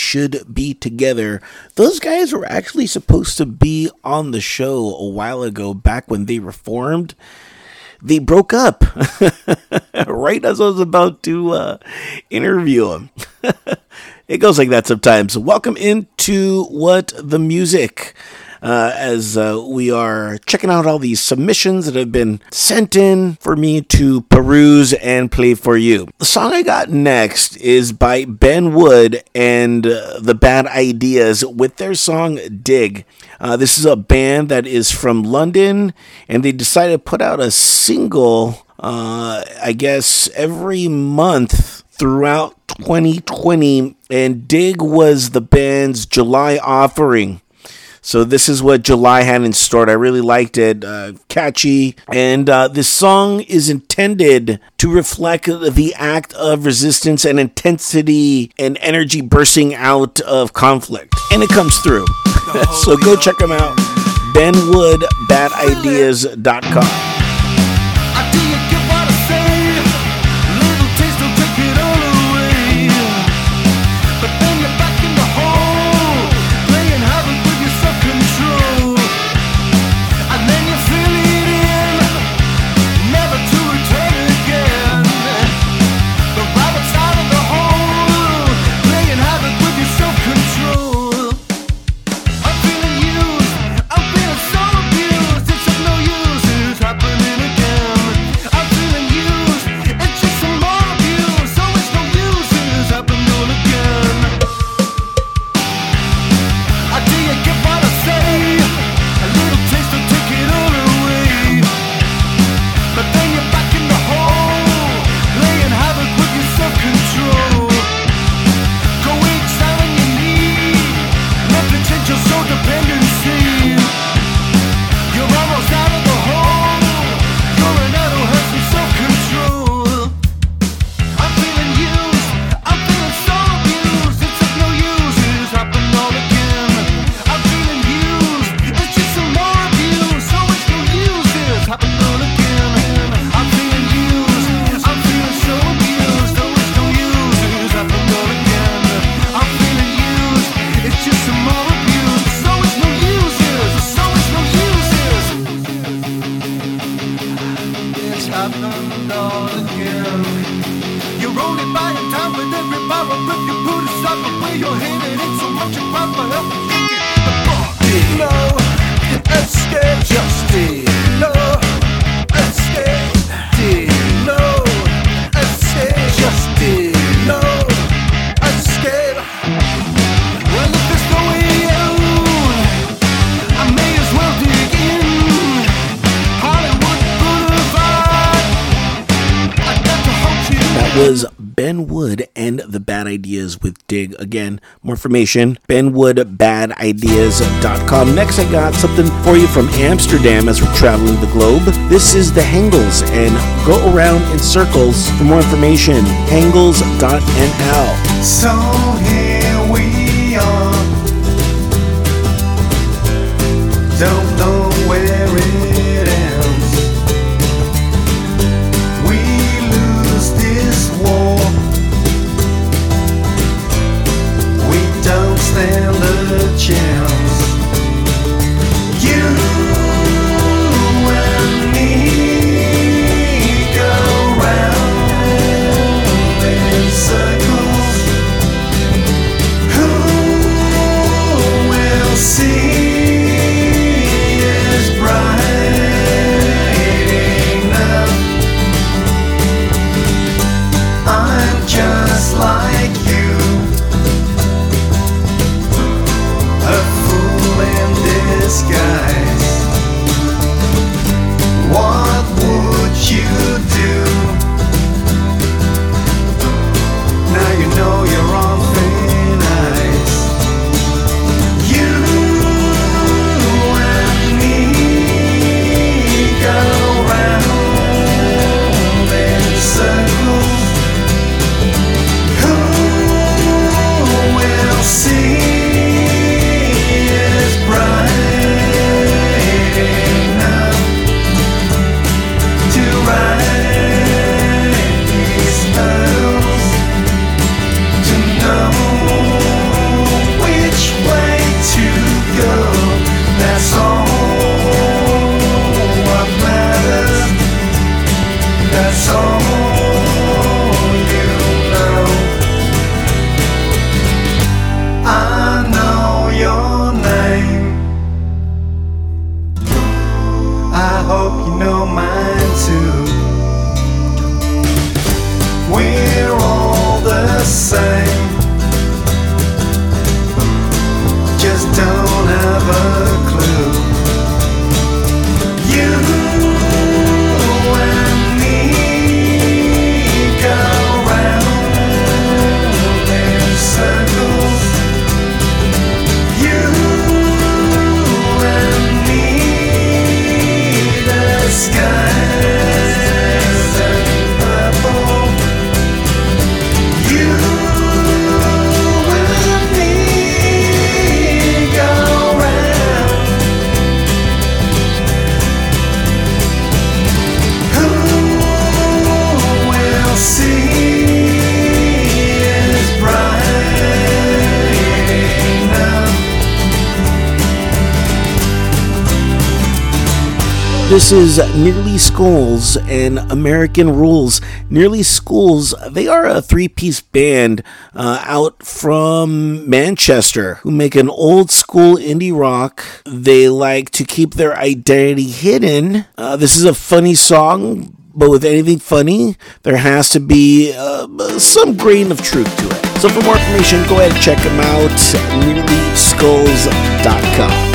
should be together. Those guys were actually supposed to be on the show a while ago, back when they reformed. They broke up right as I was about to uh, interview them. it goes like that sometimes. Welcome into What the Music uh, as uh, we are checking out all these submissions that have been sent in for me to peruse and play for you. The song I got next is by Ben Wood and uh, the Bad Ideas with their song Dig. Uh, this is a band that is from London and they decided to put out a single, uh, I guess, every month throughout 2020, and Dig was the band's July offering. So this is what July had in store. I really liked it, uh, catchy, and uh, this song is intended to reflect the act of resistance and intensity and energy bursting out of conflict, and it comes through. so go check them out. BenwoodBadIdeas.com. yourself, the fuck. No, you escape justice. Ben Wood and the Bad Ideas with Dig. Again, more information, benwoodbadideas.com. Next, I got something for you from Amsterdam as we're traveling the globe. This is the Hengels and go around in circles for more information. Hengels.nl. So here we are. Don't know where it ends. This is Nearly Skulls and American Rules. Nearly Skulls, they are a three piece band uh, out from Manchester who make an old school indie rock. They like to keep their identity hidden. Uh, this is a funny song, but with anything funny, there has to be uh, some grain of truth to it. So for more information, go ahead and check them out, nearlyskulls.com.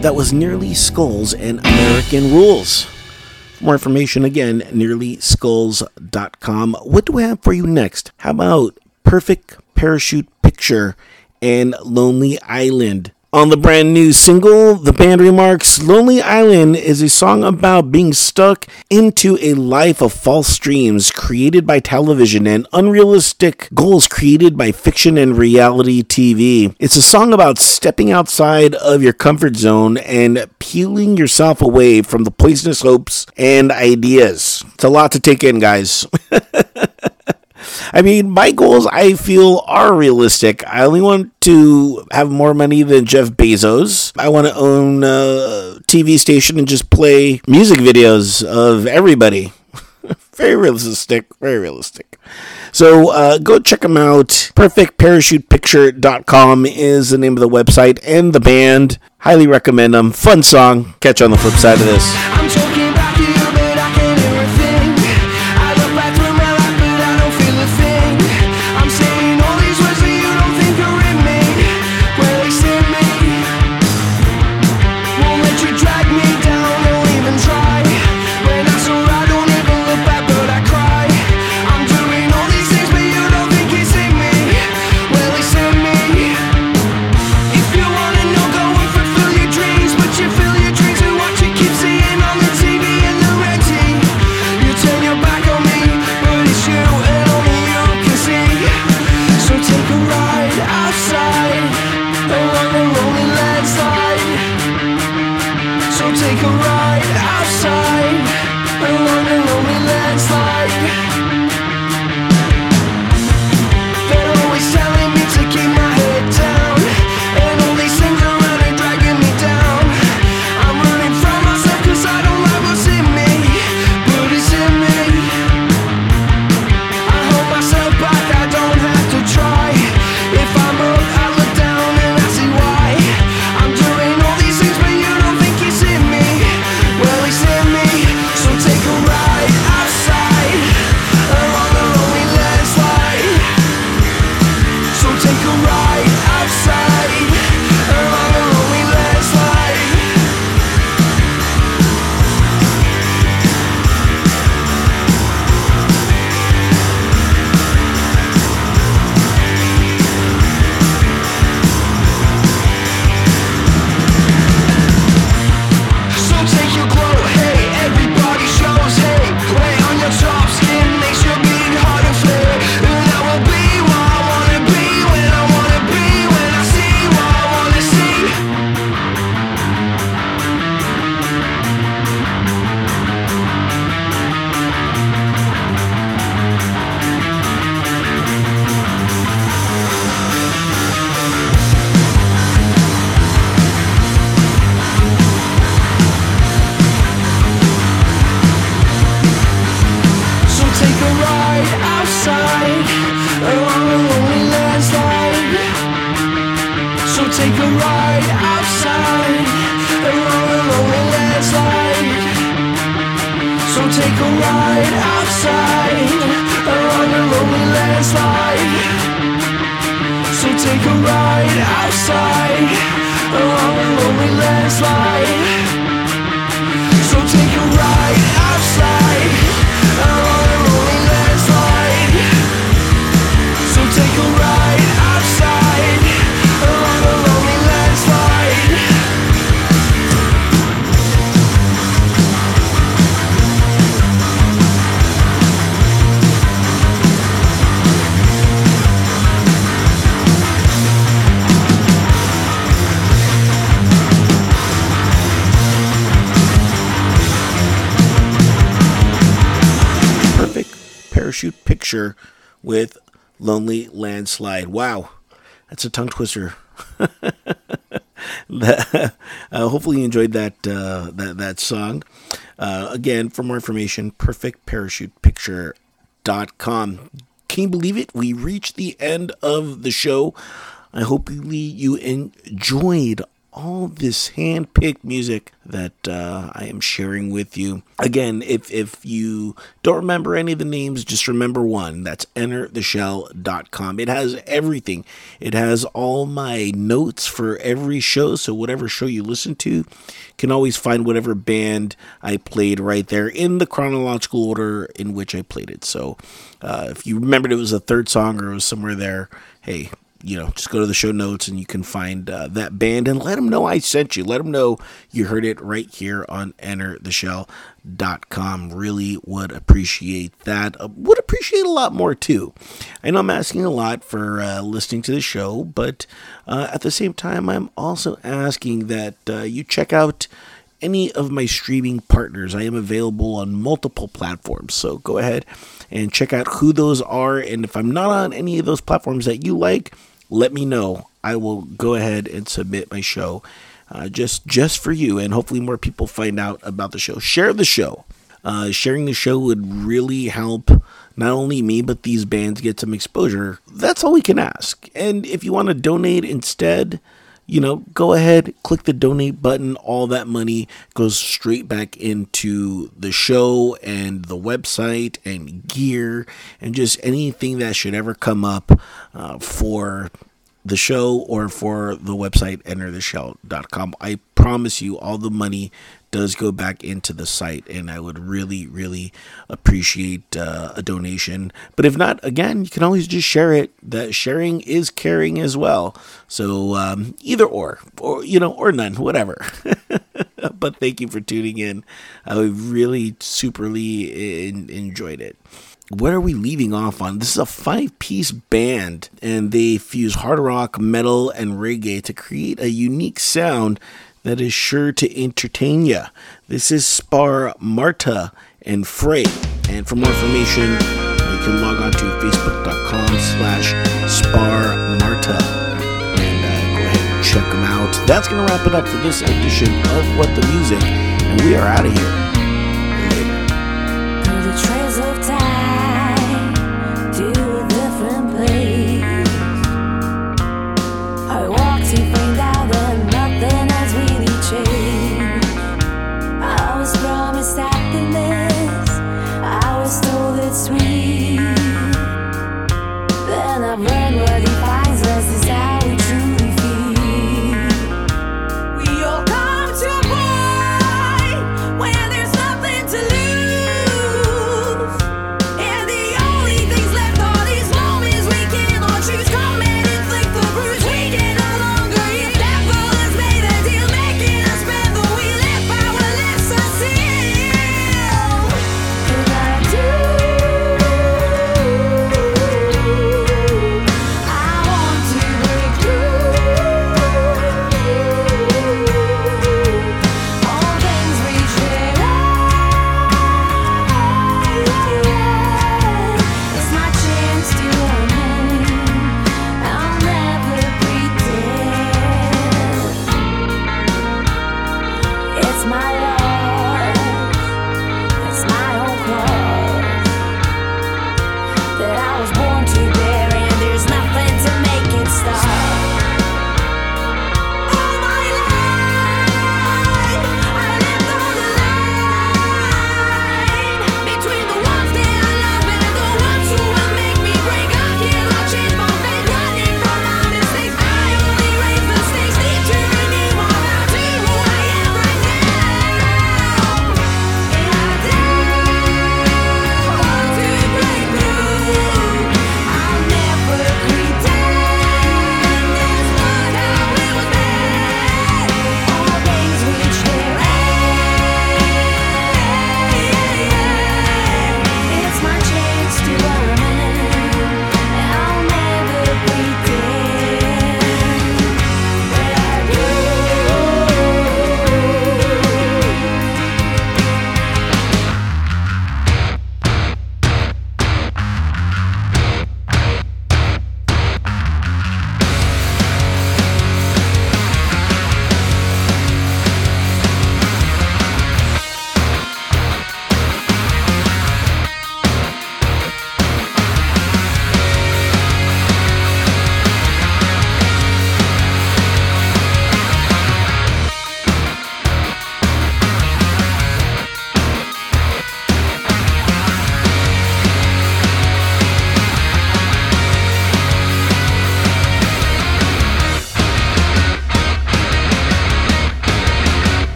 That was Nearly Skulls and American Rules. For more information, again, nearlyskulls.com. What do we have for you next? How about Perfect Parachute Picture and Lonely Island? On the brand new single, the band remarks Lonely Island is a song about being stuck into a life of false dreams created by television and unrealistic goals created by fiction and reality TV. It's a song about stepping outside of your comfort zone and peeling yourself away from the poisonous hopes and ideas. It's a lot to take in, guys. I mean, my goals I feel are realistic. I only want to have more money than Jeff Bezos. I want to own a TV station and just play music videos of everybody. very realistic, very realistic. So uh, go check them out. PerfectParachutePicture.com is the name of the website and the band. Highly recommend them. Fun song. Catch you on the flip side of this. With Lonely Landslide. Wow, that's a tongue twister. Uh, hopefully you enjoyed that uh, that that song. Uh, again, for more information, perfectparachutepicture.com. Can you believe it? We reached the end of the show. I hope you you enjoyed all this hand-picked music that uh, I am sharing with you. Again, if if you don't remember any of the names, just remember one. That's entertheshell.com. It has everything. It has all my notes for every show, so whatever show you listen to, can always find whatever band I played right there in the chronological order in which I played it. So uh, if you remembered it was a third song or it was somewhere there, hey, you know, just go to the show notes and you can find uh, that band and let them know I sent you. Let them know you heard it right here on entertheshell.com. Really would appreciate that. Uh, would appreciate a lot more too. I know I'm asking a lot for uh, listening to the show, but uh, at the same time, I'm also asking that uh, you check out any of my streaming partners. I am available on multiple platforms. So go ahead and check out who those are. And if I'm not on any of those platforms that you like, let me know. I will go ahead and submit my show uh, just just for you, and hopefully more people find out about the show. Share the show. Uh, sharing the show would really help not only me but these bands get some exposure. That's all we can ask. And if you want to donate instead, you know, go ahead, click the donate button. All that money goes straight back into the show and the website and gear and just anything that should ever come up uh, for the show or for the website entertheshell.com. I promise you all the money does go back into the site and I would really really appreciate uh, a donation. But if not again, you can always just share it. That sharing is caring as well. So um, either or or you know or none, whatever. but thank you for tuning in. I really superly in, enjoyed it what are we leaving off on? This is a five piece band, and they fuse hard rock, metal, and reggae to create a unique sound that is sure to entertain you. This is Spar Marta and Frey. And for more information, you can log on to facebook.com slash Spar Marta and uh, go ahead and check them out. That's going to wrap it up for this edition of What the Music, and we are out of here.